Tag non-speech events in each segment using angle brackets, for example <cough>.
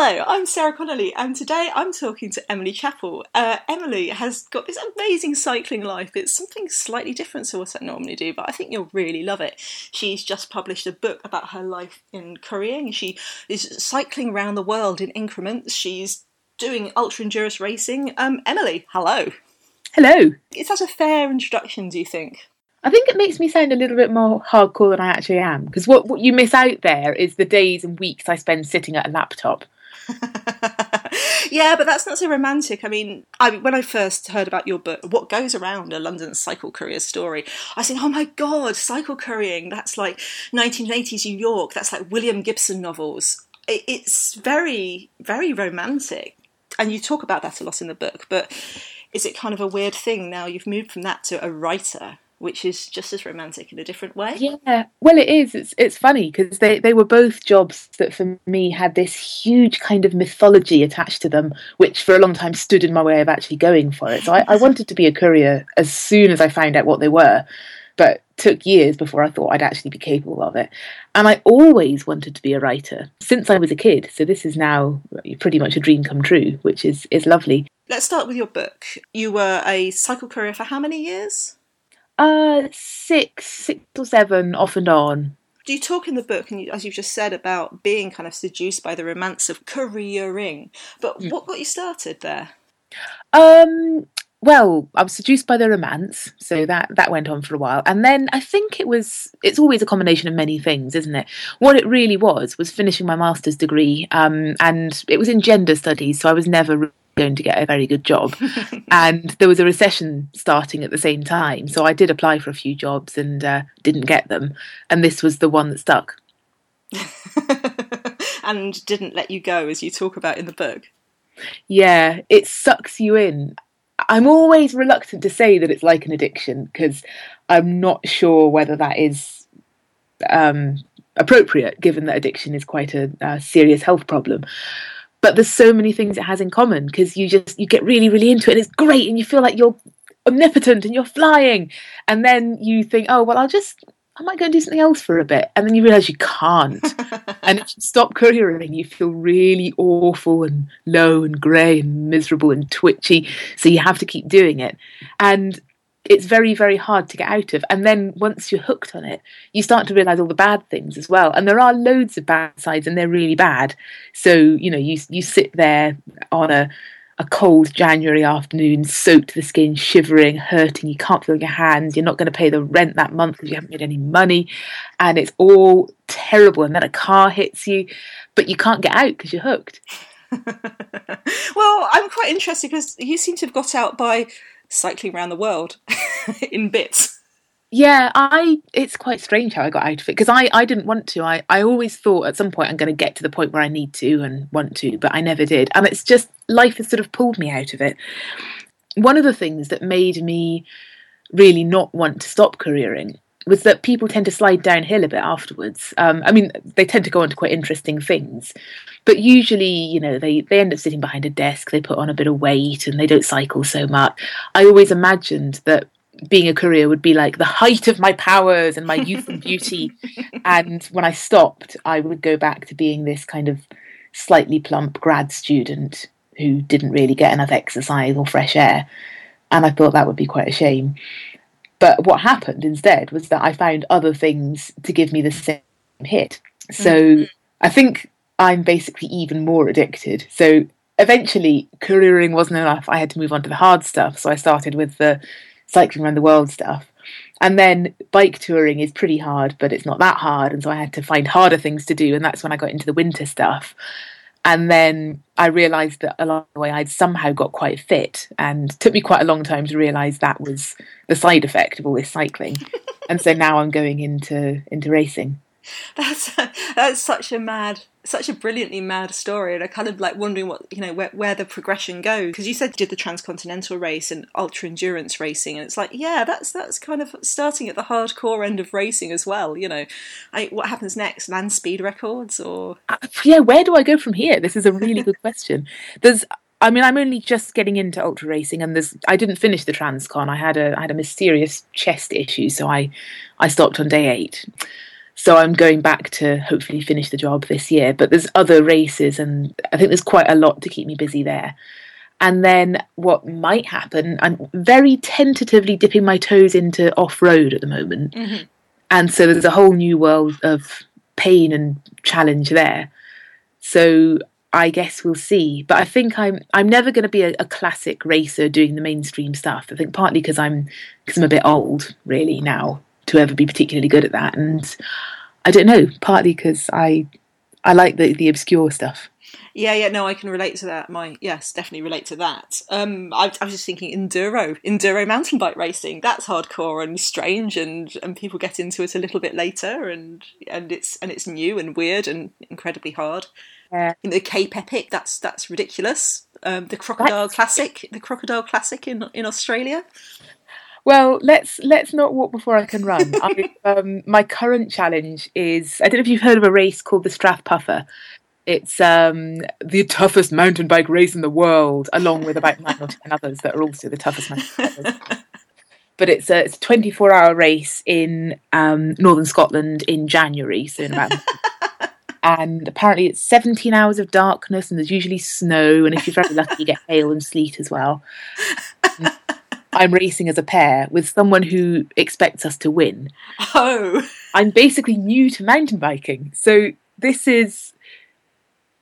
Hello, I'm Sarah Connolly, and today I'm talking to Emily Chappell. Uh, Emily has got this amazing cycling life. It's something slightly different to what I normally do, but I think you'll really love it. She's just published a book about her life in Korea, and She is cycling around the world in increments. She's doing ultra endurance racing. Um, Emily, hello. Hello. Is that a fair introduction, do you think? I think it makes me sound a little bit more hardcore than I actually am. Because what, what you miss out there is the days and weeks I spend sitting at a laptop. <laughs> yeah, but that's not so romantic. I mean, I, when I first heard about your book, what goes around a London cycle courier story, I said, "Oh my god, cycle couriering! That's like 1980s New York. That's like William Gibson novels. It, it's very, very romantic." And you talk about that a lot in the book, but is it kind of a weird thing now you've moved from that to a writer? Which is just as romantic in a different way. Yeah, well, it is. It's it's funny because they they were both jobs that for me had this huge kind of mythology attached to them, which for a long time stood in my way of actually going for it. So I, I wanted to be a courier as soon as I found out what they were, but took years before I thought I'd actually be capable of it. And I always wanted to be a writer since I was a kid. So this is now pretty much a dream come true, which is is lovely. Let's start with your book. You were a cycle courier for how many years? Uh, six, six or seven, off and on. Do you talk in the book, and you, as you've just said, about being kind of seduced by the romance of couriering? But mm. what got you started there? Um, well, I was seduced by the romance, so that that went on for a while, and then I think it was. It's always a combination of many things, isn't it? What it really was was finishing my master's degree, um, and it was in gender studies, so I was never going to get a very good job. <laughs> and there was a recession starting at the same time. So I did apply for a few jobs and uh, didn't get them. And this was the one that stuck. <laughs> and didn't let you go, as you talk about in the book. Yeah, it sucks you in. I'm always reluctant to say that it's like an addiction because I'm not sure whether that is um, appropriate, given that addiction is quite a, a serious health problem. But there's so many things it has in common because you just you get really really into it and it's great and you feel like you're omnipotent and you're flying. And then you think oh well i'll just i might go and do something else for a bit. And then you realize you can't. <laughs> And if you stop couriering you feel really awful and low and grey and miserable and twitchy. So you have to keep doing it. And it's very very hard to get out of. And then once you're hooked on it you start to realize all the bad things as well. And there are loads of bad sides and they're really bad. So you know you you sit there on a a cold January afternoon, soaked to the skin, shivering, hurting. You can't feel your hands. You're not going to pay the rent that month because you haven't made any money. And it's all terrible. And then a car hits you, but you can't get out because you're hooked. <laughs> well, I'm quite interested because you seem to have got out by cycling around the world <laughs> in bits. Yeah, I it's quite strange how I got out of it because I I didn't want to. I I always thought at some point I'm going to get to the point where I need to and want to, but I never did. And it's just life has sort of pulled me out of it. One of the things that made me really not want to stop couriering was that people tend to slide downhill a bit afterwards. Um, I mean, they tend to go on to quite interesting things, but usually, you know, they, they end up sitting behind a desk, they put on a bit of weight, and they don't cycle so much. I always imagined that being a courier would be like the height of my powers and my youth and beauty. <laughs> and when I stopped, I would go back to being this kind of slightly plump grad student who didn't really get enough exercise or fresh air. And I thought that would be quite a shame. But what happened instead was that I found other things to give me the same hit. So mm-hmm. I think I'm basically even more addicted. So eventually, couriering wasn't enough. I had to move on to the hard stuff. So I started with the cycling around the world stuff. And then bike touring is pretty hard, but it's not that hard. And so I had to find harder things to do. And that's when I got into the winter stuff. And then I realised that along the way I'd somehow got quite fit, and took me quite a long time to realise that was the side effect of all this cycling. <laughs> and so now I'm going into into racing. <laughs> That's that's such a mad, such a brilliantly mad story, and I kind of like wondering what you know where, where the progression goes because you said you did the transcontinental race and ultra endurance racing, and it's like yeah, that's that's kind of starting at the hardcore end of racing as well. You know, I, what happens next? Land speed records or uh, yeah, where do I go from here? This is a really good question. There's I mean, I'm only just getting into ultra racing, and there's I didn't finish the Transcon. I had a I had a mysterious chest issue, so I I stopped on day eight. So I'm going back to hopefully finish the job this year. But there's other races, and I think there's quite a lot to keep me busy there. And then what might happen, I'm very tentatively dipping my toes into off road at the moment. Mm-hmm. And so there's a whole new world of pain and challenge there. So I guess we'll see. But I think I'm I'm never going to be a, a, classic racer doing the mainstream stuff. I think partly because I'm because I'm a bit old really now to ever be particularly good at that, and I don't know. Partly because I I like the the obscure stuff. Yeah, yeah, no, I can relate to that. My yes, definitely relate to that. Um, I, I was just thinking enduro, enduro mountain bike racing. That's hardcore and strange, and and people get into it a little bit later, and and it's and it's new and weird and incredibly hard. Yeah. In the Cape Epic, that's that's ridiculous. Um, the Crocodile that's... Classic, the Crocodile Classic in in Australia. Well, let's let's not walk before I can run. I, <laughs> um, my current challenge is I don't know if you've heard of a race called the Strathpuffer. It's um, the toughest mountain bike race in the world, along with about nine or ten others that are also the toughest mountain <laughs> But it's a, it's a 24 hour race in um, northern Scotland in January, so in about. and apparently it's 17 hours of darkness, and there's usually snow, and if you're very lucky, you get hail and sleet as well. <laughs> I'm racing as a pair with someone who expects us to win. Oh. I'm basically new to mountain biking. So this is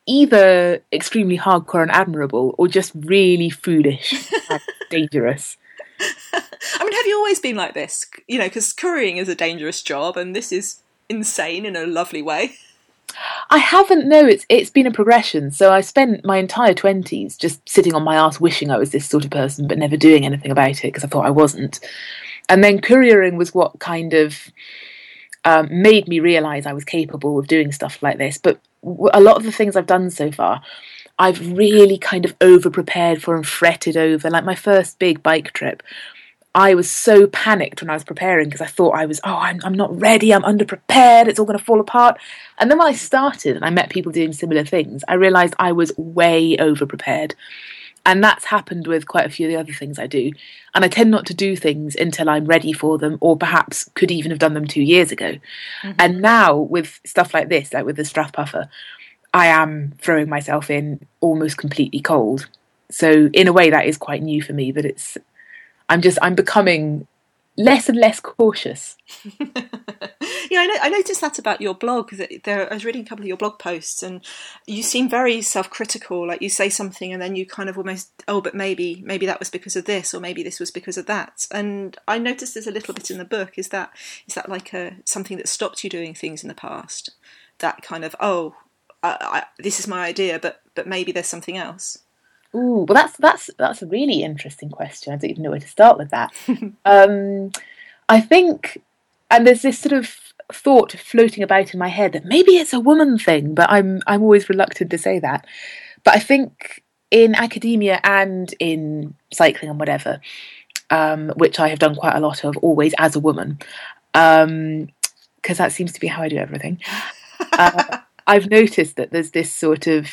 either extremely hardcore and admirable or just really foolish and <laughs> dangerous. I mean, have you always been like this? You know, because couriering is a dangerous job and this is insane in a lovely way. I haven't. No, it's it's been a progression. So I spent my entire twenties just sitting on my ass, wishing I was this sort of person, but never doing anything about it because I thought I wasn't. And then couriering was what kind of um, made me realise I was capable of doing stuff like this. But a lot of the things I've done so far, I've really kind of over prepared for and fretted over. Like my first big bike trip I was so panicked when I was preparing because I thought I was, oh, I'm, I'm not ready, I'm underprepared, it's all going to fall apart. And then when I started and I met people doing similar things, I realised I was way over prepared. And that's happened with quite a few of the other things I do. And I tend not to do things until I'm ready for them, or perhaps could even have done them two years ago. Mm-hmm. And now with stuff like this, like with the Strathpuffer, I am throwing myself in almost completely cold. So in a way, that is quite new for me, but it's I'm just I'm becoming less and less cautious. <laughs> yeah, I, know, I, noticed that about your blog. That there, I was reading a couple of your blog posts, and you seem very self-critical. Like you say something, and then you kind of almost, oh, but maybe, maybe that was because of this, or maybe this was because of that. And I noticed there's a little bit in the book. Is that is that like a something that stopped you doing things in the past? That kind of, oh, I, I, this is my idea, but but maybe there's something else. Ooh, well, that's that's that's a really interesting question. I don't even know where to start with that. <laughs> um, I think, and there's this sort of thought floating about in my head that maybe it's a woman thing, but I'm I'm always reluctant to say that. But I think in academia and in cycling and whatever, um, which I have done quite a lot of, always as a woman, because um, that seems to be how I do everything. Uh, <laughs> I've noticed that there's this sort of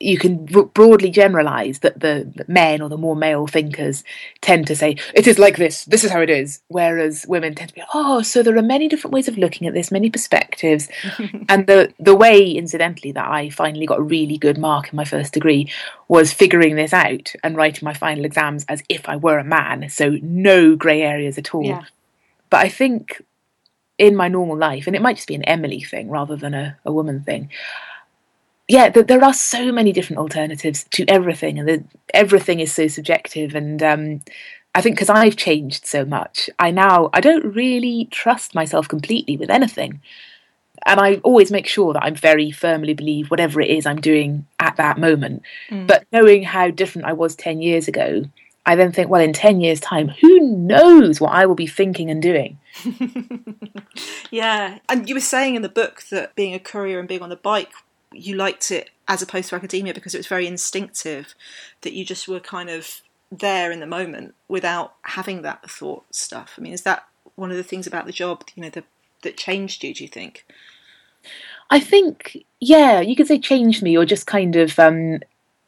you can broadly generalize that the, men or the more male thinkers tend to say it is like this this is how it is. Whereas women tend to be oh so there are many different ways of looking at this many perspectives. <laughs> And the the way incidentally that i finally got a really good mark in my first degree was figuring this out and writing my final exams as if i were a man so no gray areas at all. Yeah. but i think in my normal life and it might just be an emily thing rather than a, a woman thing yeah, there are so many different alternatives to everything, and the, everything is so subjective. And um, I think because I've changed so much, I now I don't really trust myself completely with anything, and I always make sure that I'm very firmly believe whatever it is I'm doing at that moment. Mm. But knowing how different I was ten years ago, I then think, well, in ten years' time, who knows what I will be thinking and doing. <laughs> yeah, and you were saying in the book that being a courier and being on the bike you liked it as opposed to academia because it was very instinctive that you just were kind of there in the moment without having that thought stuff. I mean is that one of the things about the job you know the, that changed you do you think? I think yeah you could say changed me or just kind of um,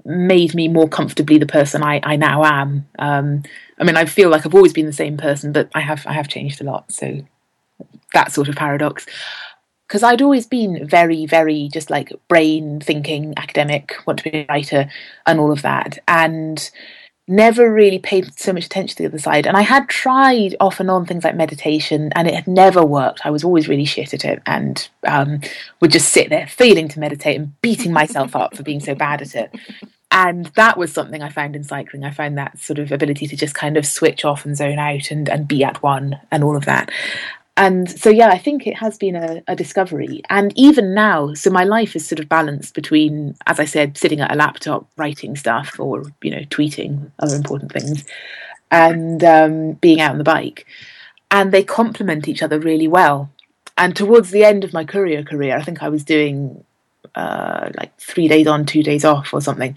made me more comfortably the person i, I now am. Um, i mean i feel like i've always been the same person but i have i have changed a lot. So that sort of paradox because I'd always been very, very just like brain thinking, academic, want to be a writer, and all of that, and never really paid so much attention to the other side. And I had tried off and on things like meditation, and it had never worked. I was always really shit at it, and um, would just sit there failing to meditate and beating myself up for being so bad at it. And that was something I found in cycling. I found that sort of ability to just kind of switch off and zone out and, and be at one and all of that and so yeah i think it has been a, a, discovery. And even now so my life is sort of balanced between as i said sitting at a laptop writing stuff or you know tweeting other important things and um, being out on the bike. And they complement each other really well. And towards the end of my courier career i think i was doing uh, like three days on two days off or something.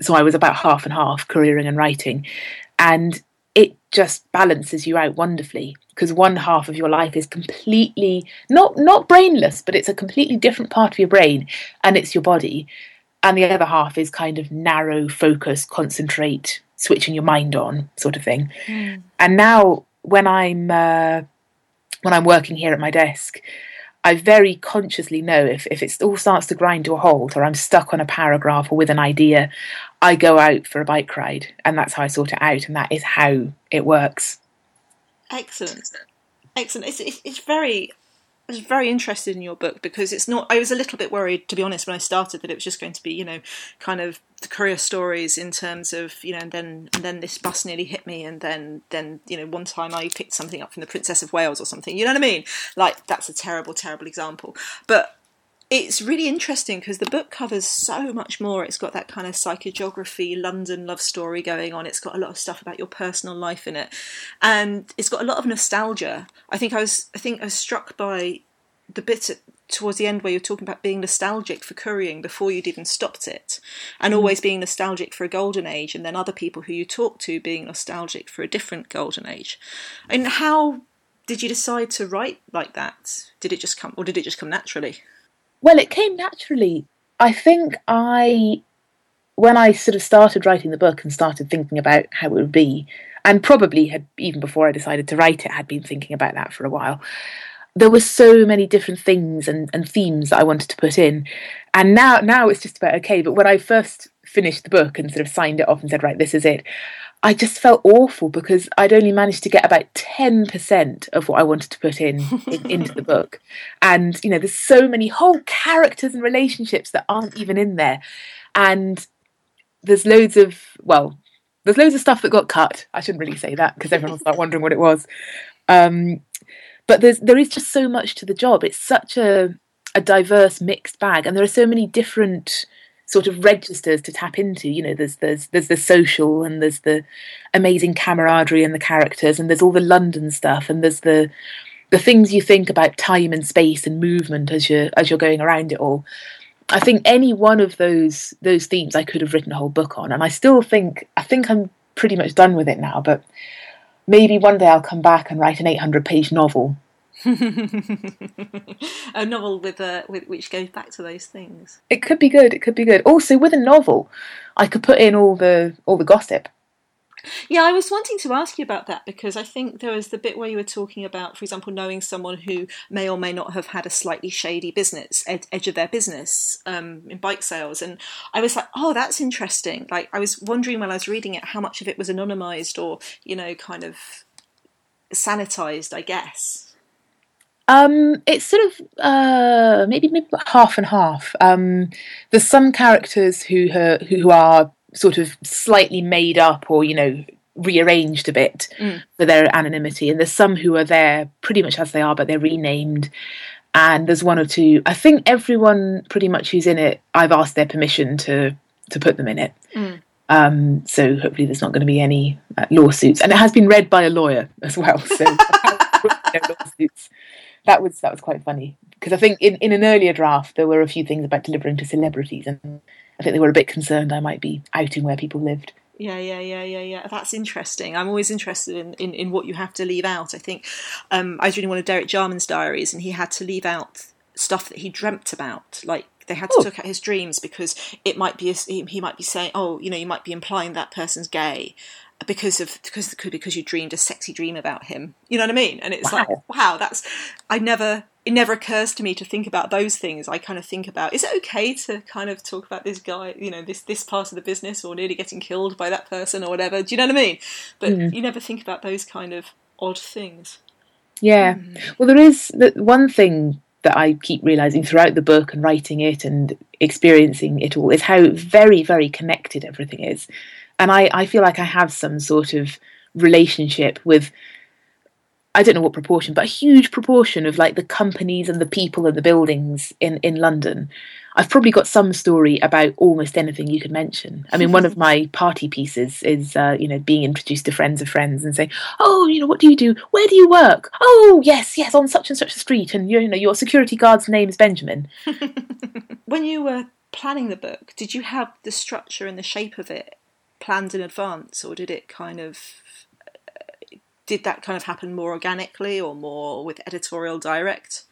So i was about half and half couriering and writing. And just balances you out wonderfully because one half of your life is completely not not brainless but it's a completely different part of your brain and it's your body and the other half is kind of narrow focus concentrate switching your mind on sort of thing mm. and now when i'm uh, when i'm working here at my desk I very consciously know if, if it all starts to grind to a halt or I'm stuck on a paragraph or with an idea, I go out for a bike ride and that's how I sort it out and that is how it works. Excellent. Excellent. It's, it's, it's very I was very interested in your book because it's not. I was a little bit worried, to be honest, when I started that it was just going to be, you know, kind of the courier stories in terms of, you know, and then and then this bus nearly hit me, and then then you know, one time I picked something up from the Princess of Wales or something. You know what I mean? Like that's a terrible, terrible example. But it's really interesting because the book covers so much more. It's got that kind of psychogeography, London love story going on. It's got a lot of stuff about your personal life in it, and it's got a lot of nostalgia. I think I was, I think I was struck by the bit at, towards the end where you're talking about being nostalgic for couriering before you'd even stopped it, and mm. always being nostalgic for a golden age, and then other people who you talk to being nostalgic for a different golden age. And how did you decide to write like that? Did it just come, or did it just come naturally? Well, it came naturally. I think I, when I sort of started writing the book and started thinking about how it would be, and probably had even before I decided to write it, had been thinking about that for a while. There were so many different things and, and themes that I wanted to put in, and now now it's just about okay. But when I first finished the book and sort of signed it off and said, right, this is it, I just felt awful because I'd only managed to get about 10% of what I wanted to put in, in, into the book. <laughs> And, you know, there's so many whole characters and relationships that aren't even in there. And there's loads of, well, there's loads of stuff that got cut. I shouldn't really say that because everyone will start wondering what it was. Um, but there's there is just so much to the job. It's such a a diverse mixed bag, and there are so many different sort of registers to tap into. You know, there's there's there's the social and there's the amazing camaraderie and the characters and there's all the London stuff and there's the the things you think about time and space and movement as you're as you're going around it all. I think any one of those those themes I could have written a whole book on, and I still think I think I'm pretty much done with it now. But maybe one day I'll come back and write an 800 page novel <laughs> a novel with a with which goes back to those things. It could be good. It could be good. Also, with a novel, I could put in all the all the gossip. Yeah, I was wanting to ask you about that because I think there was the bit where you were talking about, for example, knowing someone who may or may not have had a slightly shady business ed- edge of their business um, in bike sales, and I was like, oh, that's interesting. Like, I was wondering while I was reading it how much of it was anonymized or you know, kind of sanitized, I guess. Um, it's sort of uh, maybe maybe half and half. Um, there's some characters who who are sort of slightly made up or you know rearranged a bit mm. for their anonymity, and there's some who are there pretty much as they are, but they're renamed. And there's one or two. I think everyone pretty much who's in it, I've asked their permission to to put them in it. Mm. Um, so hopefully there's not going to be any uh, lawsuits, and it has been read by a lawyer as well. So <laughs> <laughs> no lawsuits that was that was quite funny because I think in, in an earlier draft there were a few things about delivering to celebrities, and I think they were a bit concerned I might be outing where people lived. Yeah, yeah, yeah, yeah, yeah. That's interesting. I'm always interested in, in, in what you have to leave out. I think um, I was reading one of Derek Jarman's diaries, and he had to leave out stuff that he dreamt about, like they had to oh. look at his dreams because it might be he might be saying, oh, you know, you might be implying that person's gay, because of because because you dreamed a sexy dream about him. You know what I mean? And it's Wow. like, wow, that's I never it never occurs to me to think about those things. I kind of think about is it okay to kind of talk about this guy, you know, this this part of the business or nearly getting killed by that person or whatever. Do you know what I mean? But Mm. you never think about those kind of odd things. Yeah. Mm. Well, there is the one thing that I keep realizing throughout the book and writing it and experiencing it all is how very, very connected everything is. And I, I feel like I have some sort of relationship with, I don't know what proportion, but a huge proportion of like the companies and the people and the buildings in, in London. I've probably got some story about almost anything you could mention. I mean, one of <laughs> my party pieces is, uh, you know, being introduced to friends of friends and saying, "Oh, you know, what do you do? Where do you work? Oh, yes, yes, on such and such a street, and you know, your security guard's name is Benjamin." <laughs> When you were planning the book, did you have the structure and the shape of it planned in advance, or did it kind of did that kind of happen more organically or more with editorial direct?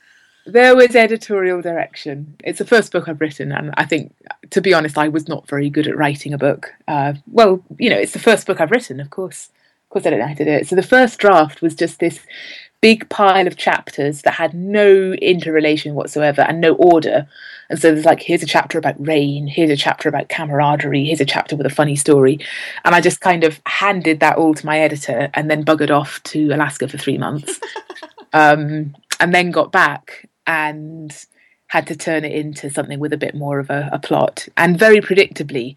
There was editorial direction. It's the first book I've written, and I think, to be honest, I was not very good at writing a book. Uh, well, you know, it's the first book I've written, of course. Of course, I don't know how to do it. So the first draft was just this big pile of chapters that had no interrelation whatsoever and no order. And so there's like, here's a chapter about rain, here's a chapter about camaraderie, here's a chapter with a funny story. And I just kind of handed that all to my editor and then buggered off to Alaska for three months. <laughs> um, and then got back and had to turn it into something with a bit more of a, a plot. And very predictably,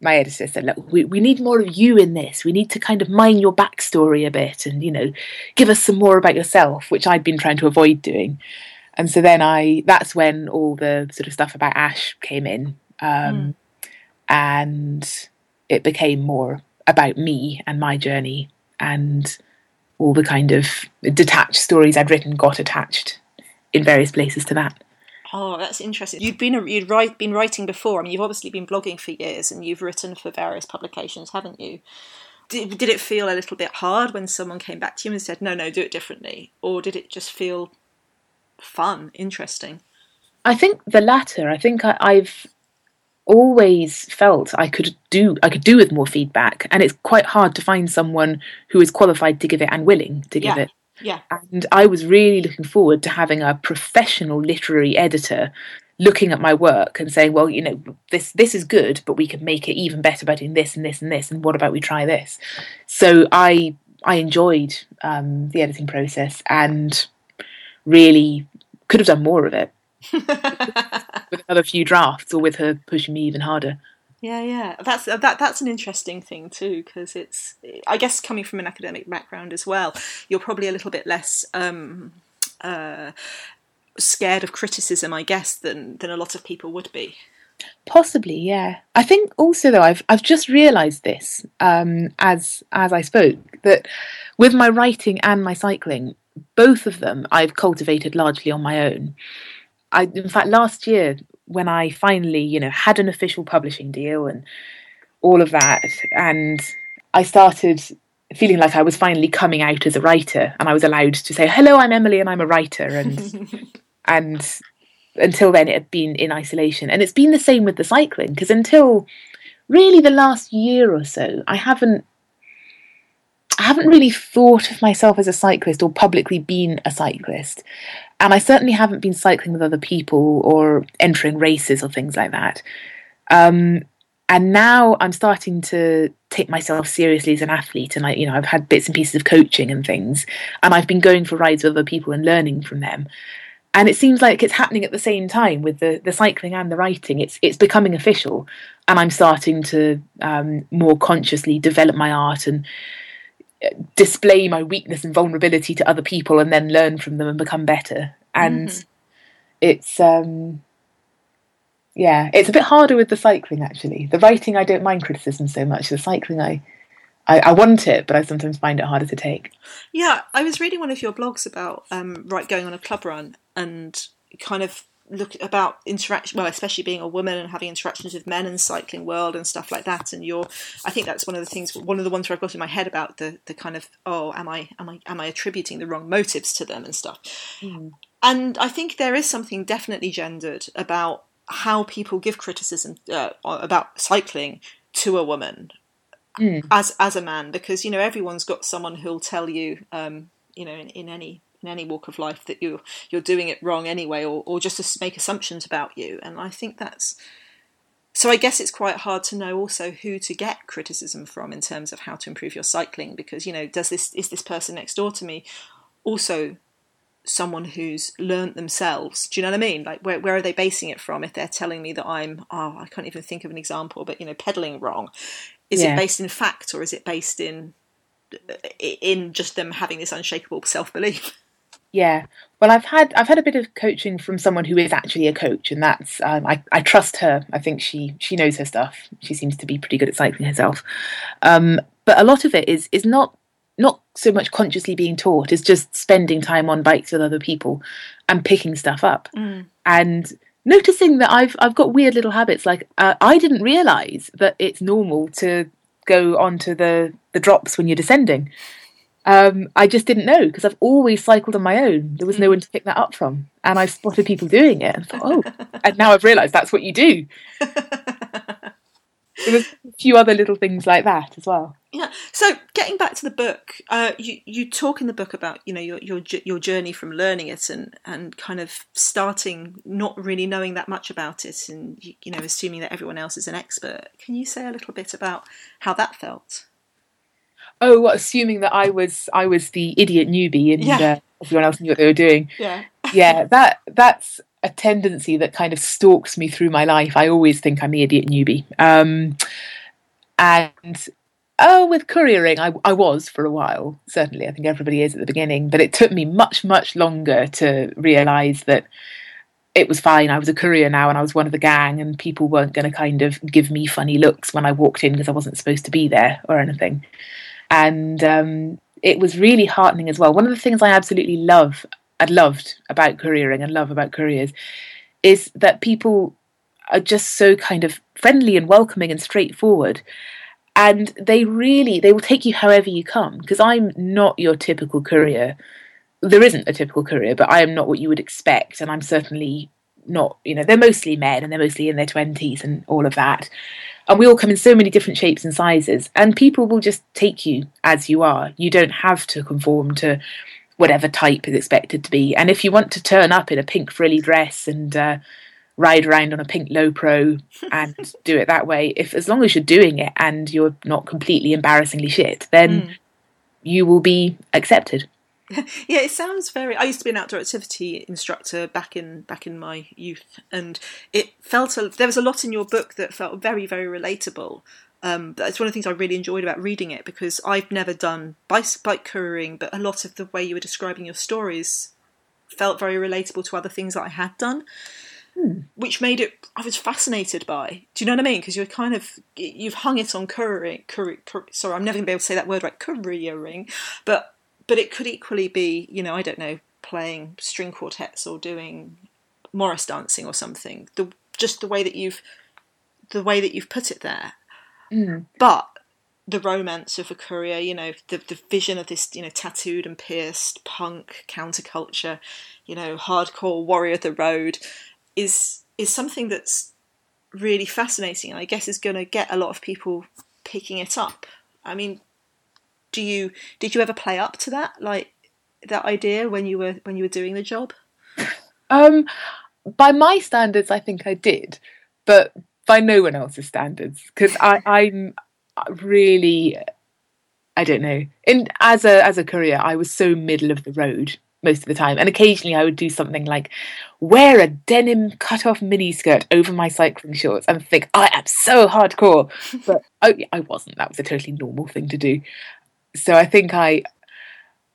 my editor said, Look, we, we need more of you in this. We need to kind of mine your backstory a bit and, you know, give us some more about yourself, which I'd been trying to avoid doing. And so then I, that's when all the sort of stuff about Ash came in. Um, And it became more about me and my journey and all the kind of detached stories I'd written got attached in various places to that. Oh, that's interesting. You'd been you'd write, been writing before. I mean, you've obviously been blogging for years, and you've written for various publications, haven't you? Did, did it feel a little bit hard when someone came back to you and said, "No, no, do it differently," or did it just feel fun, interesting? I think the latter. I think I, I've always felt I could do I could do with more feedback, and it's quite hard to find someone who is qualified to give it and willing to give Yeah. it. Yeah, And I was really looking forward to having a professional literary editor looking at my work and saying, well, you know, this this is good, but we could make it even better by doing this and this and this. And what about we try this? So I I enjoyed um, the editing process and really could have done more of it <laughs> with another few drafts or with her pushing me even harder. Yeah, yeah. That's uh, that. That's an interesting thing too, because it's. I guess coming from an academic background as well, you're probably a little bit less. Um, uh, scared of criticism, I guess, than than a lot of people would be. Possibly, yeah. I think also though I've I've just realised this um, as as I spoke that with my writing and my cycling, both of them I've cultivated largely on my own. I in fact last year when I finally you know had an official publishing deal and all of that, and I started feeling like I was finally coming out as a writer, and I was allowed to say hello, I'm Emily, and I'm a writer, and <laughs> and until then it had been in isolation. And it's been the same with the cycling because until really the last year or so i haven't i haven't really thought of myself as a cyclist or publicly been a cyclist and i certainly haven't been cycling with other people or entering races or things like that um, and now i'm starting to take myself seriously as an athlete and i you know i've had bits and pieces of coaching and things and i've been going for rides with other people and learning from them and it seems like it's happening at the same time with the, the cycling and the writing. It's it's becoming official, and I'm starting to um, more consciously develop my art and display my weakness and vulnerability to other people, and then learn from them and become better. And it's um, yeah, it's a bit harder with the cycling actually. The writing I don't mind criticism so much. The cycling I. I, I want it, but I sometimes find it harder to take. Yeah, I was reading one of your blogs about um, right going on a club run and kind of look about interaction. Well, especially being a woman and having interactions with men in the cycling world and stuff like that. And you're, I think that's one of the things. One of the ones where I've got in my head about the the kind of oh, am I am I am I attributing the wrong motives to them and stuff. And I think there is something definitely gendered about how people give criticism uh, about cycling to a woman mm. as as a man because you know everyone's got someone who'll tell you um, you know in, in any in any walk of life that you you're doing it wrong anyway or or just to make assumptions about you. And I think that's so I guess it's quite hard to know also who to get criticism from in terms of how to improve your cycling because you know does this is this person next door to me also someone who's learnt themselves? Do you know what I mean? Like where, where are they basing it from if they're telling me that I'm oh I can't even think of an example but you know pedaling wrong? Is yeah. it based in fact or is it based in in just them having this unshakable self-belief <laughs> Yeah, well, I've had I've had a bit of coaching from someone who is actually a coach, and that's um, I I trust her. I think she she knows her stuff. She seems to be pretty good at cycling herself. Um, but a lot of it is is not not so much consciously being taught; It's just spending time on bikes with other people and picking stuff up mm. and noticing that I've I've got weird little habits. Like uh, I didn't realise that it's normal to go onto the the drops when you're descending. Um, I just didn't know because I've always cycled on my own. There was no one to pick that up from, and I spotted people doing it and thought, oh, and now I've realised that's what you do. <laughs> there was a few other little things like that as well. Yeah. So getting back to the book, uh, you you talk in the book about you know your your your journey from learning it and and kind of starting not really knowing that much about it and you know assuming that everyone else is an expert. Can you say a little bit about how that felt? Oh, assuming that I was I was the idiot newbie and yeah. uh, everyone else knew what they were doing. Yeah, <laughs> yeah, that that's a tendency that kind of stalks me through my life. I always think I'm the idiot newbie. Um, and oh, with couriering, I, I was for a while. Certainly, I think everybody is at the beginning, but it took me much much longer to realise that it was fine. I was a courier now and I was one of the gang, and people weren't going to kind of give me funny looks when I walked in because I wasn't supposed to be there or anything and um, it was really heartening as well. One of the things I absolutely love, I loved about couriering and love about couriers, is that people are just so kind of friendly and welcoming and straightforward. And they really they will take you however you come because I'm not your typical courier. There isn't a typical courier, but I am not what you would expect, and I'm certainly not. You know, they're mostly men and they're mostly in their twenties and all of that and we all come in so many different shapes and sizes and people will just take you as you are you don't have to conform to whatever type is expected to be and if you want to turn up in a pink frilly dress and uh, ride around on a pink low pro <laughs> and do it that way if as long as you're doing it and you're not completely embarrassingly shit then mm. you will be accepted <laughs> yeah, it sounds very. I used to be an outdoor activity instructor back in back in my youth, and it felt a, there was a lot in your book that felt very very relatable. Um, that's one of the things I really enjoyed about reading it because I've never done bike, bike couriering, but a lot of the way you were describing your stories felt very relatable to other things that I had done. Hmm. Which made it, I was fascinated by. Do you know what I mean? Because you're kind of, you've hung it on couriering. Courier, courier, sorry, I'm never going to be able to say that word right. Couriering, but but it could equally be, you know, I don't know, playing string quartets or doing Morris dancing or something. The just the way that you've the way that you've put it there. Mm. But the romance of a courier, you know, the the vision of this, you know, tattooed and pierced punk counterculture, you know, hardcore warrior of the road, is is something that's really fascinating, and I guess is going to get a lot of people picking it up. I mean, do you did you ever play up to that like that idea when you were when you were doing the job? Um, by my standards, I think I did, but by no one else's standards because I <laughs> I'm really I don't know. In as a as a courier, I was so middle of the road most of the time, and occasionally I would do something like wear a denim cut off miniskirt over my cycling shorts and think I am so hardcore, <laughs> but I, I wasn't. That was a totally normal thing to do so I think I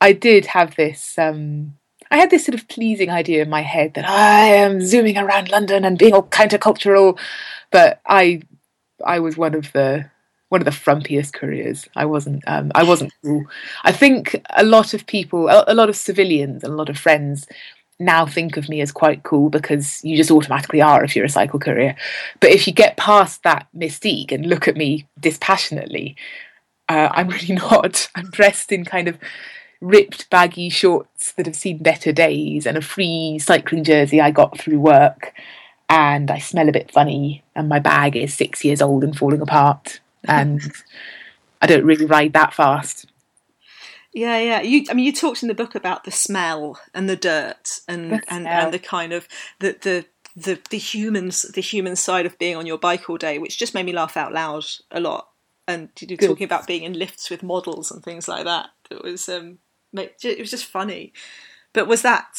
I did have this um, I had this sort of pleasing idea in my head that I am zooming around London and being all countercultural, but I I was one of the one of the frumpiest couriers. I wasn't um, I wasn't <laughs> cool. I think a lot of people, a, a lot of civilians, and a lot of friends now think of me as quite cool because you just automatically are if you're a cycle courier. But if you get past that mystique and look at me dispassionately, uh, I'm really <laughs> not. I'm dressed in kind of ripped, baggy shorts that have seen better days and a free cycling jersey I got through work. And I smell a bit funny, and my bag is six years old and falling apart. <laughs> And I don't really ride that fast. Yeah, yeah. You, I mean, you talked in the book about the smell and the dirt and The and, and the kind of the the the the humans the human side of being on your bike all day, which just made me laugh out loud a lot. And you know, talking about being in lifts with models and things like that, it was um, it was just funny. But was that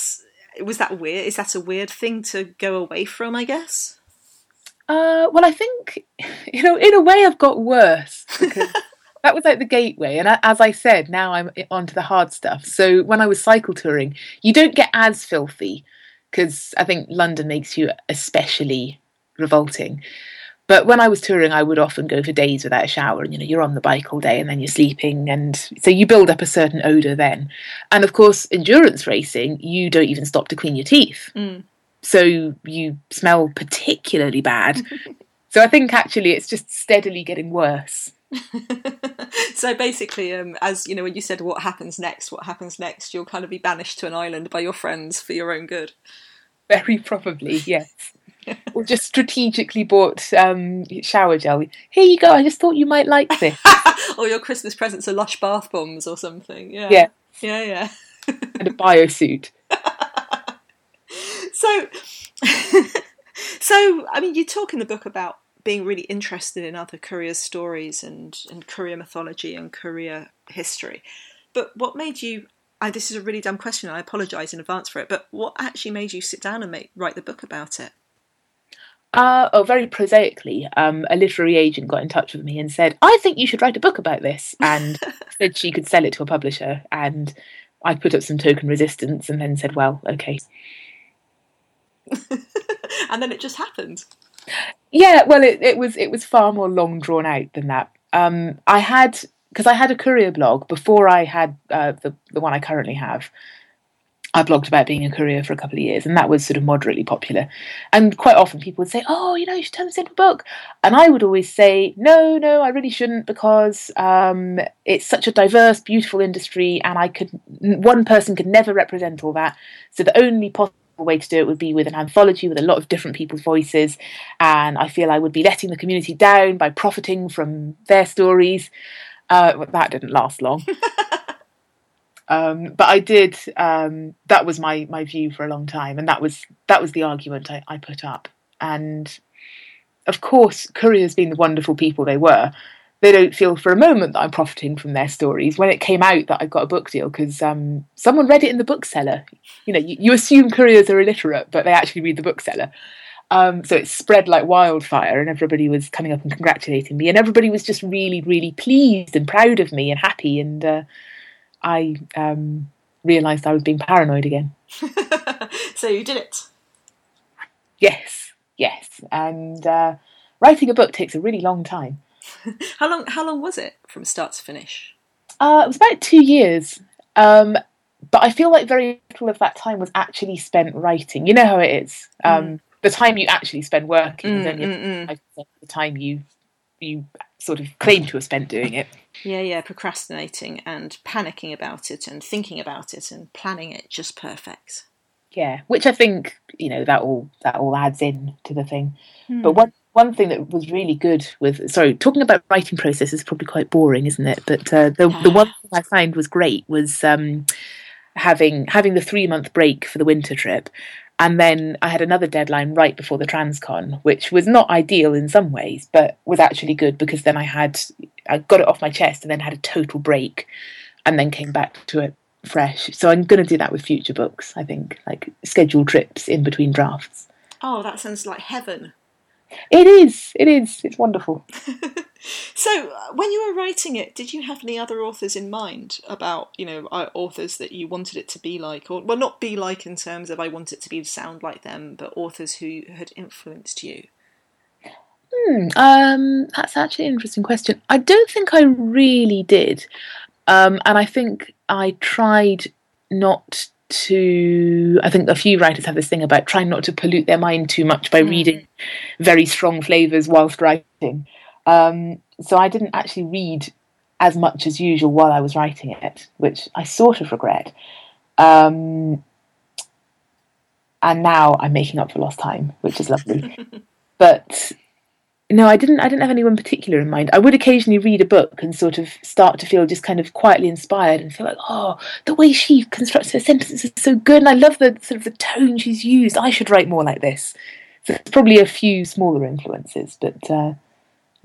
was that weird? Is that a weird thing to go away from? I guess. Uh, well, I think you know, in a way, I've got worse because <laughs> that was like the gateway, and as I said, now I'm onto the hard stuff. So when I was cycle touring, you don't get as filthy because I think London makes you especially revolting. But when I was touring, I would often go for days without a shower, and you know, you're on the bike all day, and then you're sleeping, and so you build up a certain odor then. And of course, endurance racing, you don't even stop to clean your teeth Mm. so you smell particularly bad. <laughs> so I think actually it's just steadily getting worse. <laughs> so basically, um, as you know, when you said what happens next, what happens next, you'll kind of be banished to an island by your friends for your own good. Very <laughs> probably, yes. Or just strategically bought um, shower gel. Here you go. I just thought you might like this. <laughs> or your Christmas presents are Lush bath bombs or something. Yeah, Yeah. yeah, yeah. <laughs> and a biosuit. <laughs> So, so I mean, you talk in the book about being really interested in other courier stories and and courier mythology and courier history. But what made you? I, this is a really dumb question. I apologise in advance for it. But what actually made you sit down and make, write the book about it? Uh, oh, very prosaically, um, a literary agent got in touch with me and said, I think you should write a book about this. And <laughs> said she could sell it to a publisher. And I put up some token resistance and then said, well, okay. <laughs> and then it just happened. Yeah, well, it, it was it was far more long drawn out than that. Um, I had because I had a courier blog before I had uh, the the one I currently have. I blogged about being a courier for a couple of years, and that was sort of moderately popular. And quite often people would say, "Oh, you know, you should turn this into a book," and I would always say, "No, no, I really shouldn't because um, it's such a diverse, beautiful industry, and I could one person could never represent all that. So the only possible way to do it would be with an anthology with a lot of different people's voices, and I feel I would be letting the community down by profiting from their stories." Uh, that didn't last long. <laughs> Um, but I did. Um, that was my my view for a long time, and that was that was the argument I, I put up. And of course, couriers being the wonderful people they were, they don't feel for a moment that I'm profiting from their stories. When it came out that I got a book deal because um, someone read it in the bookseller. You know, you, you assume couriers are illiterate, but they actually read the bookseller. Um, so it spread like wildfire, and everybody was coming up and congratulating me, and everybody was just really, really pleased and proud of me and happy. And uh, I um, realised I was being paranoid again. <laughs> so you did it. Yes, yes. And uh, writing a book takes a really long time. <laughs> How long? How long was it from start to finish? Uh, it was about two years. Um, but I feel like very little of that time was actually spent writing. You know how it is. Um, The time you actually spend working Mm, mm, mm. the time you you sort of claim to have spent doing it. Yeah, yeah, procrastinating and panicking about it and thinking about it and planning it just perfect. Yeah, which I think you know that all that all adds in to the thing. Hmm. But one one thing that was really good with sorry talking about writing process is probably quite boring, isn't it? But uh, the the one <laughs> thing I find was great was um, having having the three month break for the winter trip. And then I had another deadline right before the Transcon, which was not ideal in some ways, but was actually good because then I had I got it off my chest and then had a total break, and then came back to it fresh. So I'm going to do that with future books. I think like schedule trips in between drafts. Oh, that sounds like heaven. It is. It is. It's wonderful. <laughs> So, uh, when you were writing it, did you have any other authors in mind about, you know, uh, authors that you wanted it to be like, or well, not be like in terms of I want it to be sound like them, but authors who had influenced you? Hmm, um, that's actually an interesting question. I don't think I really did, um, and I think I tried not to. I think a few writers have this thing about trying not to pollute their mind too much by Mm. reading very strong flavors whilst writing. Um, so I didn't actually read as much as usual while I was writing it, which I sort of regret. Um, and now I'm making up for lost time, which is lovely. <laughs> but no, I didn't. I didn't have anyone particular in mind. I would occasionally read a book and sort of start to feel just kind of quietly inspired and feel like, oh, the way she constructs her sentences is so good, and I love the sort of the tone she's used. I should write more like this. So it's probably a few smaller influences, but uh,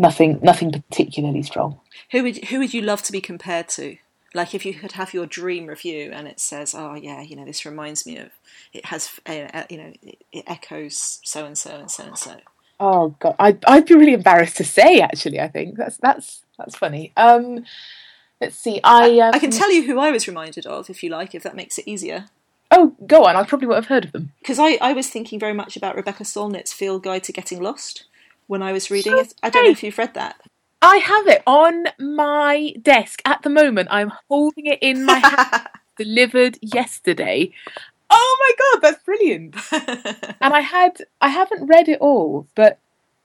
nothing, nothing particularly strong. Who would who would you love to be compared to? Like if you could have your dream review and it says, oh yeah, you know, this reminds me of, it has, uh, you know, it, echoes so and so and so and so. Oh god, I'd I'd be really embarrassed to say. Actually, I think that's that's that's funny. Um, let's see. I um, I can tell you who I was reminded of, if you like, if that makes it easier. Oh, go on. I probably would have heard of them because I I was thinking very much about Rebecca Solnit's Field Guide to Getting Lost when I was reading it. I don't know if you've read that. I have it on my desk at the moment. I'm holding it in my hand. <laughs> delivered yesterday oh my god, that's brilliant. <laughs> and I had I haven't read it all, but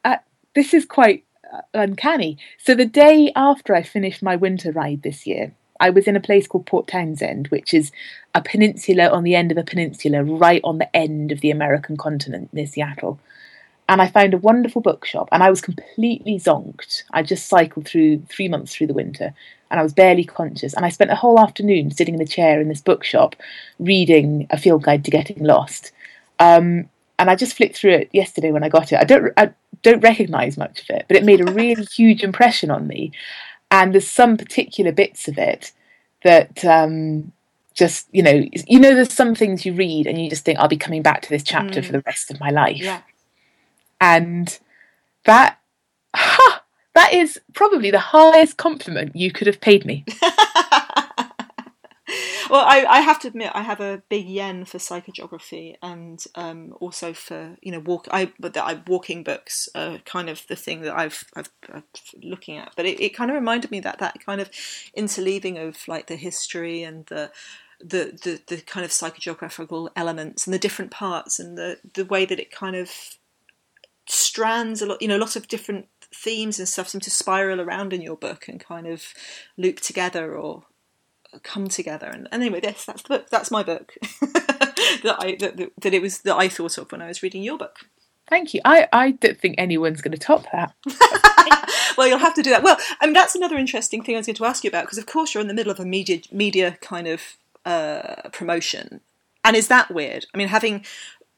uh, this is quite uh, uncanny. So the day after I finished my winter ride this year, I was in a place called Port Townsend, which is a peninsula on the end of a peninsula, right on the end of the American continent near Seattle. And I found a wonderful bookshop, and I was completely zonked. I just cycled through three months through the winter, and I was barely conscious. And I spent a whole afternoon sitting in the chair in this bookshop reading a field guide to getting lost. Um, and I just flicked through it yesterday when I got it. I don't I don't recognise much of it, but it made a really <laughs> huge impression on me. And there's some particular bits of it that um, just you know you know there's some things you read and you just think I'll be coming back to this chapter mm. for the rest of my life. Yeah. And that that is probably the highest compliment you could have paid me. <laughs> well, I, I, have to admit, I have a big yen for psychogeography, and um, also for you know walk. I but the, I, walking books are kind of the thing that I've I've, I've looking at. But it, it kind of reminded me that that kind of interleaving of like the history and the the, the, the kind of psychogeographical elements and the different parts and the, the way that it kind of strands a lot you know a lot of different themes and stuff seem to spiral around in your book and kind of loop together or come together. And, and anyway, this that's the book. That's my book <laughs> that I that, that it was that I thought of when I was reading your book. Thank you. I, I don't think anyone's going to top that. <laughs> <laughs> well, you'll have to do that. Well, I mean, that's another interesting thing I was going to ask you about because, of course, you're in the middle of a media media kind of uh, promotion, and is that weird? I mean, having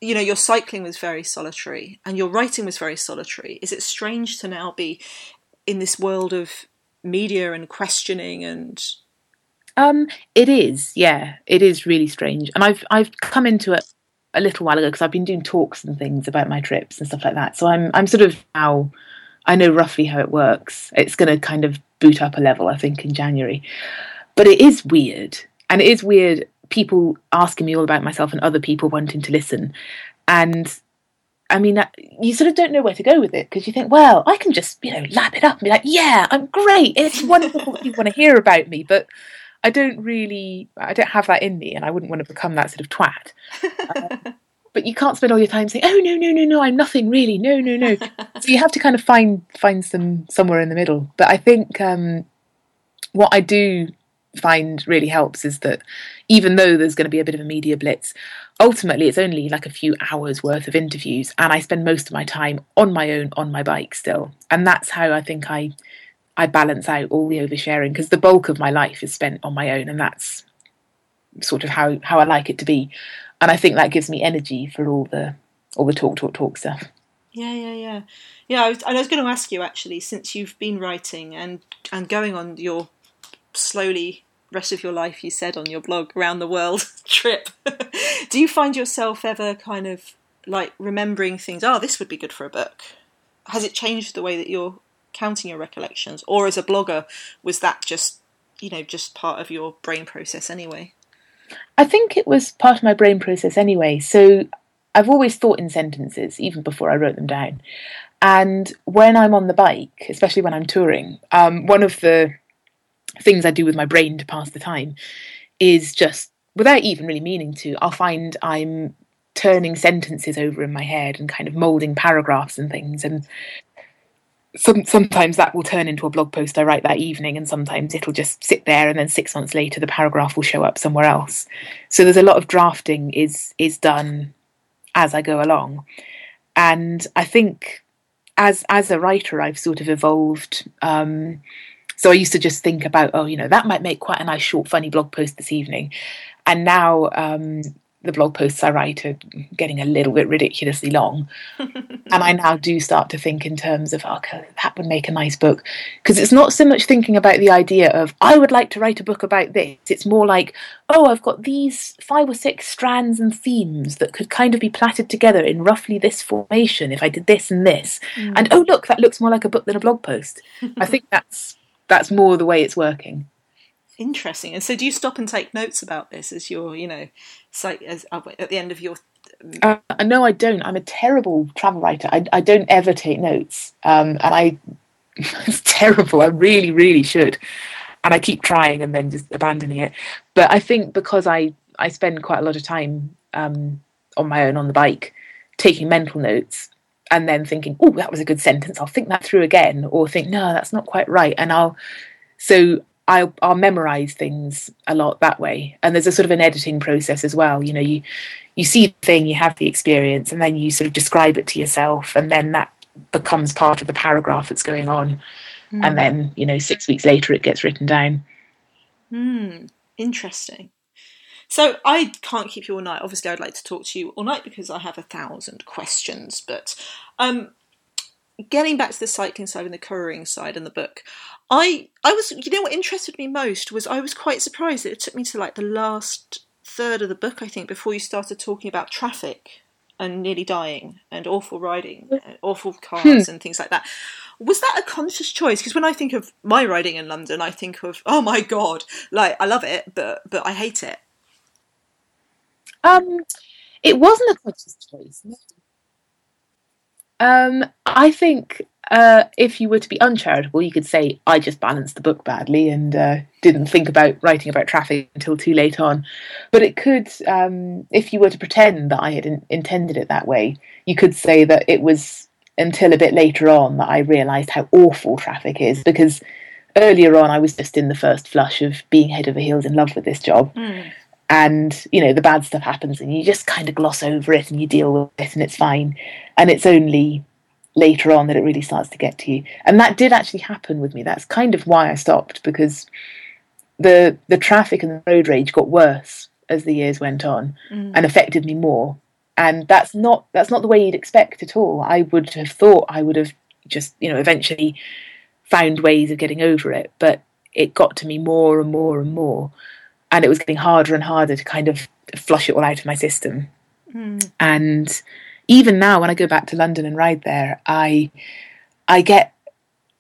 you know, your cycling was very solitary and your writing was very solitary. Is it strange to now be in this world of media and questioning and um it is yeah. It is really strange. And i've i've come into it a little while ago because i've been doing talks and things about my trips and stuff like that. So i'm i'm sort of now i know roughly how it works. It's going to kind of boot up a level i think in january. But it is weird. And it is weird people asking me all about myself and other people wanting to listen. And I mean, you sort of don't know where to go with it because you think, well, I can just, you know, lap it up and be like, yeah, I'm great. It's wonderful that you want to hear about me. But I don't really, I don't have that in me and I wouldn't want to become that sort of twat. <laughs> But you can't spend all your time saying, oh, no, no, no, no, I'm nothing really. No, no, no. <laughs> so you have to kind of find, find some somewhere in the middle. But I think um, what I do find really helps is that even though there's going to be a bit of a media blitz, ultimately it's only like a few hours worth of interviews, and I spend most of my time on my own on my bike still, and that's how I think I I balance out all the oversharing because the bulk of my life is spent on my own, and that's sort of how how I like it to be, and I think that gives me energy for all the all the talk talk talk stuff. Yeah, yeah, yeah, yeah. I was, I was going to ask you actually, since you've been writing and and going on your slowly rest of your life you said on your blog around the world <laughs> trip. <laughs> Do you find yourself ever kind of like remembering things oh this would be good for a book has it changed the way that you're counting your recollections? Or as a blogger was that just you know just part of your brain process anyway? I think it was part of my brain process anyway. So i've always thought in sentences even before i wrote them down. And when i'm on the bike especially when i'm touring um, one of the things I do with my brain to pass the time is just without even really meaning to, I'll find I'm turning sentences over in my head and kind of molding paragraphs and things. And some, sometimes that will turn into a blog post I write that evening, and sometimes it'll just sit there, and then six months later, the paragraph will show up somewhere else. So there's a lot of drafting is is done as I go along, and I think as as a writer, I've sort of evolved. Um, so I used to just think about, oh, you know, that might make quite a nice, short, funny blog post this evening, and now um, the blog posts I write are getting a little bit ridiculously long. <laughs> and I now do start to think in terms of, okay, that would make a nice book. Because it's not so much thinking about the idea of, I would like to write a book about this. It's more like, oh, I've got these five or six strands and themes that could kind of be plaited together in roughly this formation if I did this and this. Mm. And oh, look, that looks more like a book than a blog post. I think <laughs> that's that's more the way it's working. Interesting. And so, do you stop and take notes about this as you're, you know, so as uh, at the end of your? Uh, no, I don't. I'm a terrible travel writer. I, I don't ever take notes, um, and I <laughs> it's terrible. I really, really should, and I keep trying and then just abandoning it. But I think because I I spend quite a lot of time um, on my own on the bike, taking mental notes, and then thinking, oh, that was a good sentence. I'll think that through again, or think, no, that's not quite right, and I'll. So I'll, I'll memorize things a lot that way. And there's a sort of an editing process as well. You know, you you see the thing, you have the experience, and then you sort of describe it to yourself, and then that becomes part of the paragraph that's going on. Mm. And then, you know, six weeks later, it gets written down. Hmm. Interesting. So I can't keep you all night. Obviously, I'd like to talk to you all night because I have a thousand questions. But um, getting back to the cycling side and the couriering side in the book, I I was you know what interested me most was I was quite surprised that it took me to like the last third of the book I think before you started talking about traffic and nearly dying and awful riding, and awful cars hmm. and things like that. Was that a conscious choice? Because when I think of my riding in London, I think of oh my god, like I love it, but but I hate it. Um, it wasn't a conscious choice. Um, I think uh, if you were to be uncharitable, you could say I just balanced the book badly and uh, didn't think about writing about traffic until too late on. But it could, um, if you were to pretend that I had in- intended it that way, you could say that it was until a bit later on that I realised how awful traffic is because earlier on I was just in the first flush of being head over heels in love with this job. Mm. And you know the bad stuff happens, and you just kind of gloss over it, and you deal with it, and it's fine. And it's only later on that it really starts to get to you. And that did actually happen with me. That's kind of why I stopped because the the traffic and the road rage got worse as the years went on mm. and affected me more. And that's not that's not the way you'd expect at all. I would have thought I would have just, you know, eventually found ways of getting over it, but it got to me more and more and more. And it was getting harder and harder to kind of flush it all out of my system. Mm. And even now when I go back to London and ride there, I I get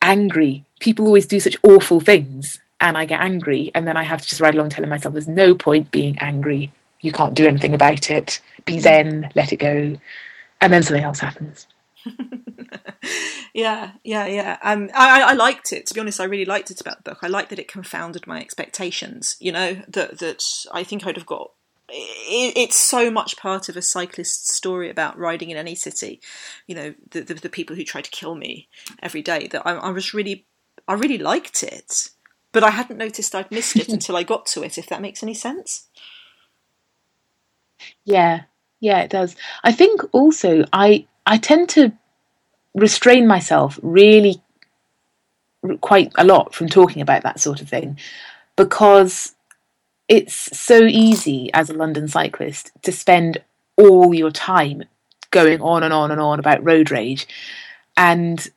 angry. People always do such awful things and I get angry and then I have to just ride along telling myself there's no point being angry. You can't do anything about it. Be zen, let it go. And then something else happens. <laughs> yeah, yeah, yeah. Um, I, I liked it. To be honest, I really liked it about the book. I liked that it confounded my expectations. You know that that I think I'd have got it's so much part of a cyclist's story about riding in any city. You know, the, the, the people who try to kill me every day. That I, I, was really, I really liked it, but I hadn't noticed I'd missed it <laughs> until I got to it. If that makes any sense. Yeah, yeah, it does. I think also I I tend to restrain myself really quite a lot from talking about that sort of thing because it's so easy as a London cyclist to spend all your time going on and on and on about road rage. And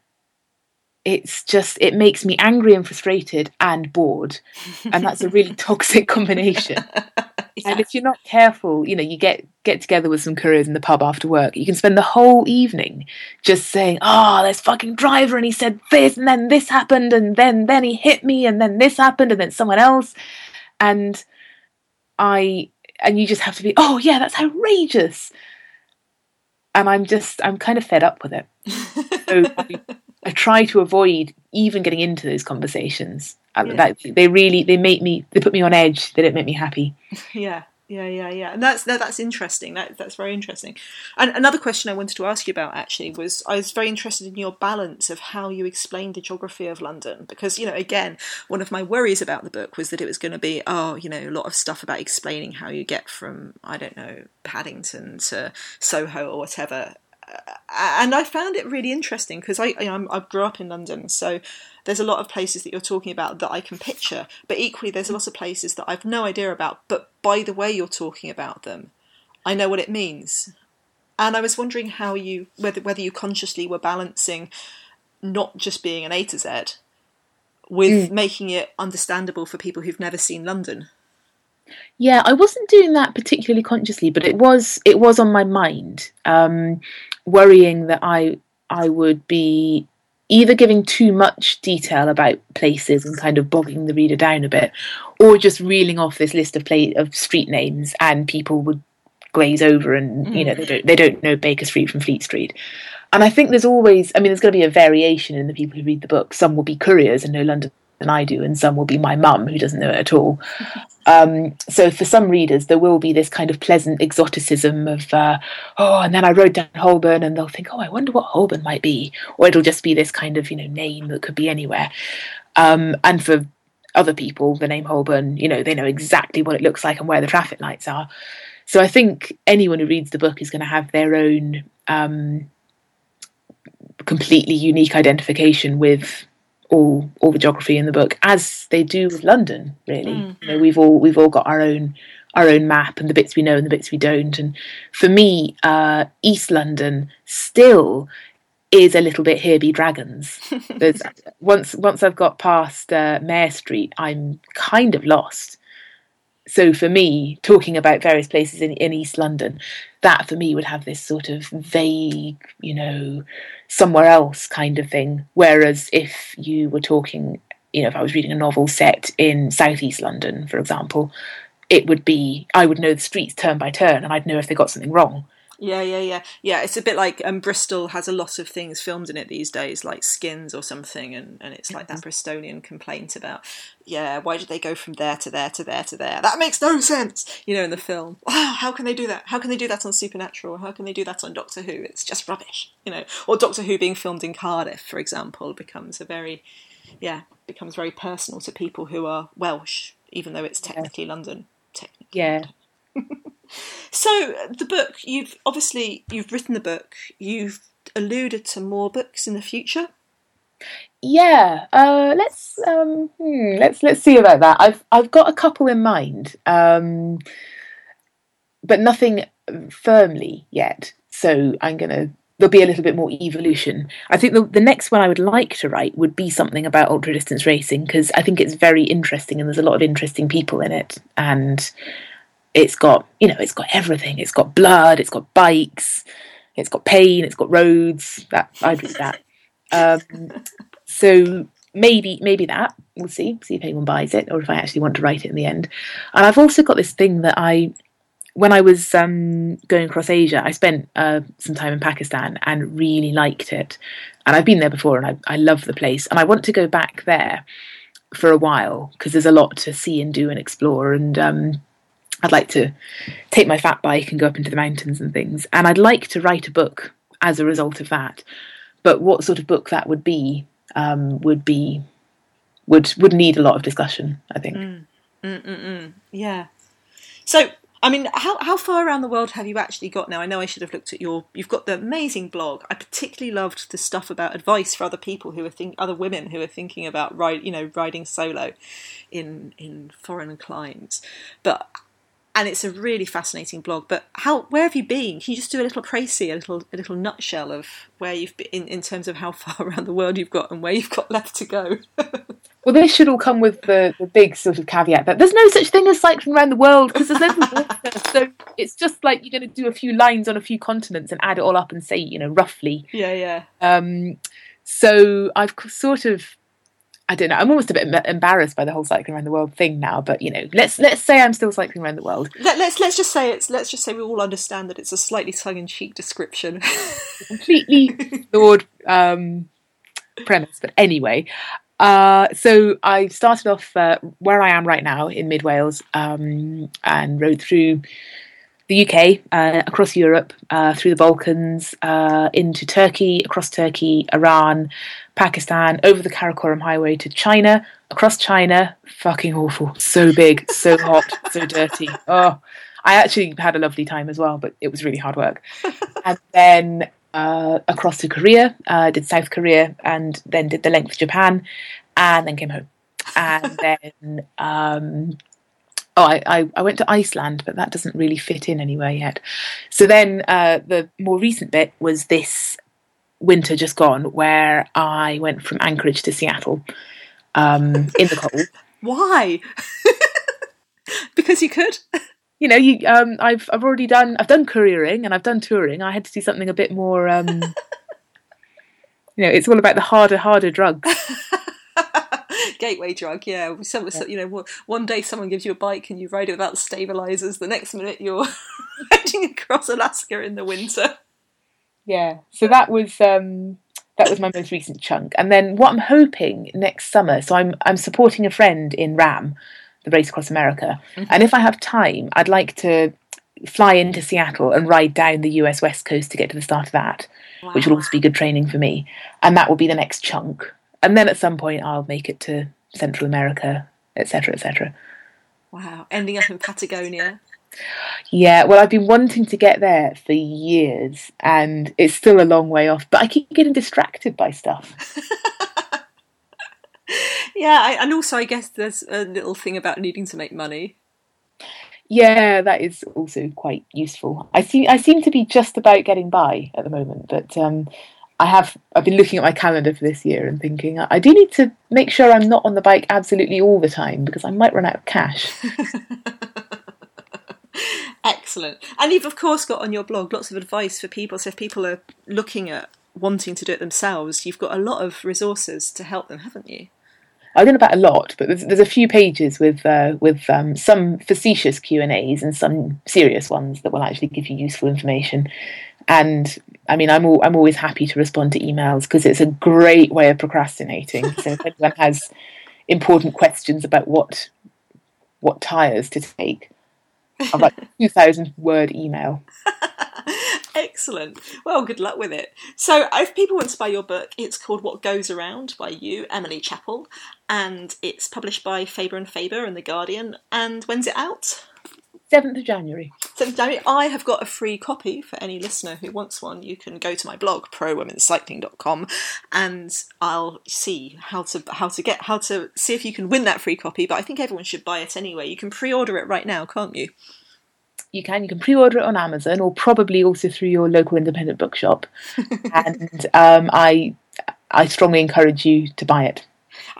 it's just, it makes me angry and frustrated and bored. And that's a really <laughs> toxic combination. <laughs> And if you're not careful, you know, you get get together with some couriers in the pub after work, you can spend the whole evening just saying, "Oh, there's fucking driver, and he said this, and then this happened, and then then he hit me, and then this happened, and then someone else," and I and you just have to be, oh yeah, that's outrageous. And I'm just I'm kind of fed up with it. <laughs> so I, I, try to avoid even getting into those conversations. Yeah. That, they really they make me they put me on edge. They don't make me happy. <laughs> Yeah yeah, yeah, yeah. And that's that, that's interesting. That that's very interesting. And another question I wanted to ask you about actually was I was very interested in your balance of how you explained the geography of London because you know again one of my worries about the book was that it was going to be oh you know a lot of stuff about explaining how you get from I don't know Paddington to Soho or whatever and I found it really interesting because I, I I grew up in London, so there's a lot of places that you're talking about that I can picture, but equally there's a lot of places that I've no idea about. But by the way you're talking about them, I know what it means. And I was wondering how you whether whether you consciously were balancing not just being an A to Z with mm. making it understandable for people who've never seen London. Yeah, I wasn't doing that particularly consciously, but it was it was on my mind, um, worrying that I I would be either giving too much detail about places and kind of bogging the reader down a bit, or just reeling off this list of play of street names and people would glaze over and mm. you know they don't they don't know Baker Street from Fleet Street. And I think there's always I mean there's going to be a variation in the people who read the book. Some will be couriers and know London than I do, and some will be my mum who doesn't know it at all. <laughs> Um, so for some readers, there will be this kind of pleasant exoticism of, uh, oh, and then I wrote down Holborn, and they'll think, oh, I wonder what Holborn might be, or it'll just be this kind of you know name that could be anywhere. Um, and for other people, the name Holborn, you know, they know exactly what it looks like and where the traffic lights are. So I think anyone who reads the book is going to have their own um, completely unique identification with all all the geography in the book, as they do with London. Really, mm. you know, we've all we've all got our own our own map and the bits we know and the bits we don't. And for me, uh, East London still is a little bit here be dragons. <laughs> once once I've got past uh, Mare Street, I'm kind of lost. So for me, talking about various places in, in East London, that for me would have this sort of vague, you know, somewhere else kind of thing. Whereas if you were talking, you know, if I was reading a novel set in southeast London, for example, it would be I would know the streets turn by turn, and I'd know if they got something wrong. Yeah, yeah, yeah, yeah. It's a bit like um, Bristol has a lot of things filmed in it these days, like Skins or something, and, and it's like that mm-hmm. Bristolian complaint about, yeah, why did they go from there to there to there to there? That makes no sense, you know, in the film. <laughs> Wow, how can they do that? How can they do that on Supernatural? How can they do that on Doctor Who? It's just rubbish, you know. Or Doctor Who being filmed in Cardiff, for example, becomes a very, yeah, becomes very personal to people who are Welsh, even though it's technically yeah. London. Technically. <laughs> Yeah. So the book, you've obviously you've written the book. You've alluded to more books in the future. Yeah, uh, let's um, hmm, let's let's see about that. I've I've got a couple in mind, um, but nothing firmly yet. So I'm gonna there'll be a little bit more evolution. I think the, the next one I would like to write would be something about ultra distance racing because I think it's very interesting and there's a lot of interesting people in it and it's got you know it's got everything. It's got blood it's got bikes it's got pain it's got roads that i'd read that. Um, so maybe maybe that. We'll see see if anyone buys it or if i actually want to write it in the end. And i've also got this thing that i when i was um, going across asia i spent uh, some time in pakistan and really liked it. And i've been there before and i, I love the place. And i want to go back there for a while because there's a lot to see and do and explore. And um, I'd like to take my fat bike and go up into the mountains and things. And I'd like to write a book as a result of that. But what sort of book that would be um, would be would would need a lot of discussion. I think. Mm, mm, mm, mm. yeah. So I mean, how how far around the world have you actually got now? I know I should have looked at your. You've got the amazing blog. I particularly loved the stuff about advice for other people who are think other women who are thinking about ride, you know, riding solo in in foreign climes. But and it's a really fascinating blog. But how where have you been? Can you just do a little précis, a little a little nutshell of where you've been in, in terms of how <laughs> far around the world you've got and where you've got <laughs> left to go? <laughs> well, this should all come with the, the big sort of caveat that there's no such thing as cycling around the world because there's no so it's just like you're going to do a few lines on a few continents and add it all up and say, you know, roughly. Yeah, yeah. Um, so I've sort of I don't know. I'm almost a bit embarrassed by the whole cycling around the world thing now, but you know, let's let's say I'm still cycling around the world. Let, us let's, let's just say it's let's just say we all understand that it's a slightly tongue-in-cheek description. <laughs> Completely flawed um, premise, but anyway. Uh, so I started off uh, where I am right now in mid Wales um, and rode through the UK, uh, across Europe, uh, through the Balkans, uh, into Turkey, across Turkey, Iran, Pakistan, over the Karakoram Highway to China, across China. Fucking awful. So big, so <laughs> hot, so dirty. Oh, I actually had a lovely time as well, but it was really hard work. <laughs> and then uh, across to Korea, uh, did South Korea, and then did the length of Japan, and then came home. And <laughs> then, um, oh, I, I, I, went to Iceland, but that doesn't really fit in anywhere yet. So then uh, the more recent bit was this winter just gone, where I went from Anchorage to Seattle um, in the cold. <laughs> Why? <laughs> because you could. You know, you um, I've I've already done I've done couriering and I've done touring. I had to do something a bit more. Um, <laughs> you know, it's all about the harder, harder drugs. Gateway drug, yeah. Some, yeah. You know, one day someone gives you a bike and you ride it without stabilizers. The next minute you're riding across Alaska in the winter. Yeah. So that was um, that was my most recent chunk. And then what I'm hoping next summer, so I'm I'm supporting a friend in RAAM, the Race Across America, mm-hmm. and if I have time, I'd like to fly into Seattle and ride down the US West Coast to get to the start of that, wow. which will also be good training for me. And that will be the next chunk. And then at some point, I'll make it to Central America, etc., etc. Wow, ending up in Patagonia. Yeah, well, I've been wanting to get there for years, and it's still a long way off. But I keep getting distracted by stuff. <laughs> yeah, I, and also I guess there's a little thing about needing to make money. Yeah, that is also quite useful. I seem I seem to be just about getting by at the moment, but um, I have I've been looking at my calendar for this year and thinking I do need to make sure I'm not on the bike absolutely all the time because I might run out of cash. <laughs> Excellent. And you've, of course, got on your blog lots of advice for people. So if people are looking at wanting to do it themselves, you've got a lot of resources to help them, haven't you? I don't know about a lot, but there's, there's a few pages with uh, with um, some facetious Q and A's and some serious ones that will actually give you useful information. And I mean, I'm all, I'm always happy to respond to emails because it's a great way of procrastinating. so if anyone <laughs> has important questions about what what tires to take, of like <laughs> 2,000 word email. Excellent. Well, good luck with it. So, if people want to buy your book, it's called What Goes Around by you, Emily Chappell, and it's published by Faber and Faber and The Guardian. And when's it out? 7th of January. 7th of January. I have got a free copy for any listener who wants one. You can go to my blog, prowomenscycling.com, and I'll see how to how to get how to see if you can win that free copy. But I think everyone should buy it anyway. You can pre-order it right now, can't you? You can. You can pre-order it on Amazon, or probably also through your local independent bookshop. <laughs> and um, I I strongly encourage you to buy it.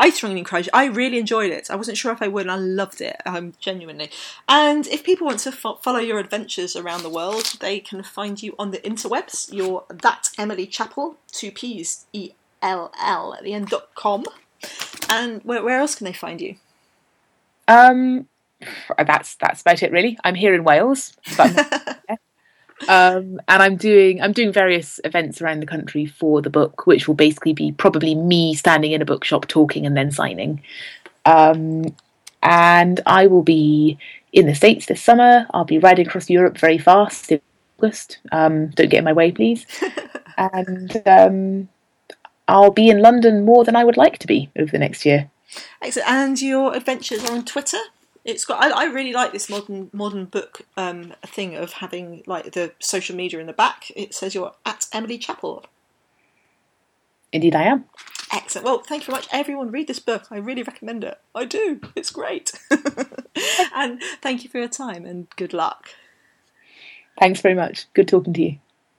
I strongly encourage. I really enjoyed it. I wasn't sure if I would, and I loved it. Um, genuinely. And if people want to fo- follow your adventures around the world, they can find you on the interwebs. You're that Emily Chappell, two P's E L L at the end dot com. And where, where else can they find you? Um, <sighs> that's that's about it really. I'm here in Wales, <laughs> um, and I'm doing I'm doing various events around the country for the book, which will basically be probably me standing in a bookshop talking and then signing. Um, and I will be in the States this summer. I'll be riding across Europe very fast in August. Um, don't get in my way, please. <laughs> and um, I'll be in London more than I would like to be over the next year. Excellent. And your adventures are on Twitter? It's got. I, I, really like this modern modern book um, thing of having like the social media in the back. It says you're at Emily Chappell. Indeed, I am. Excellent. Well, thank you very much, everyone. Read this book. I really recommend it. I do. It's great. <laughs> and thank you for your time and good luck. Thanks very much. Good talking to you.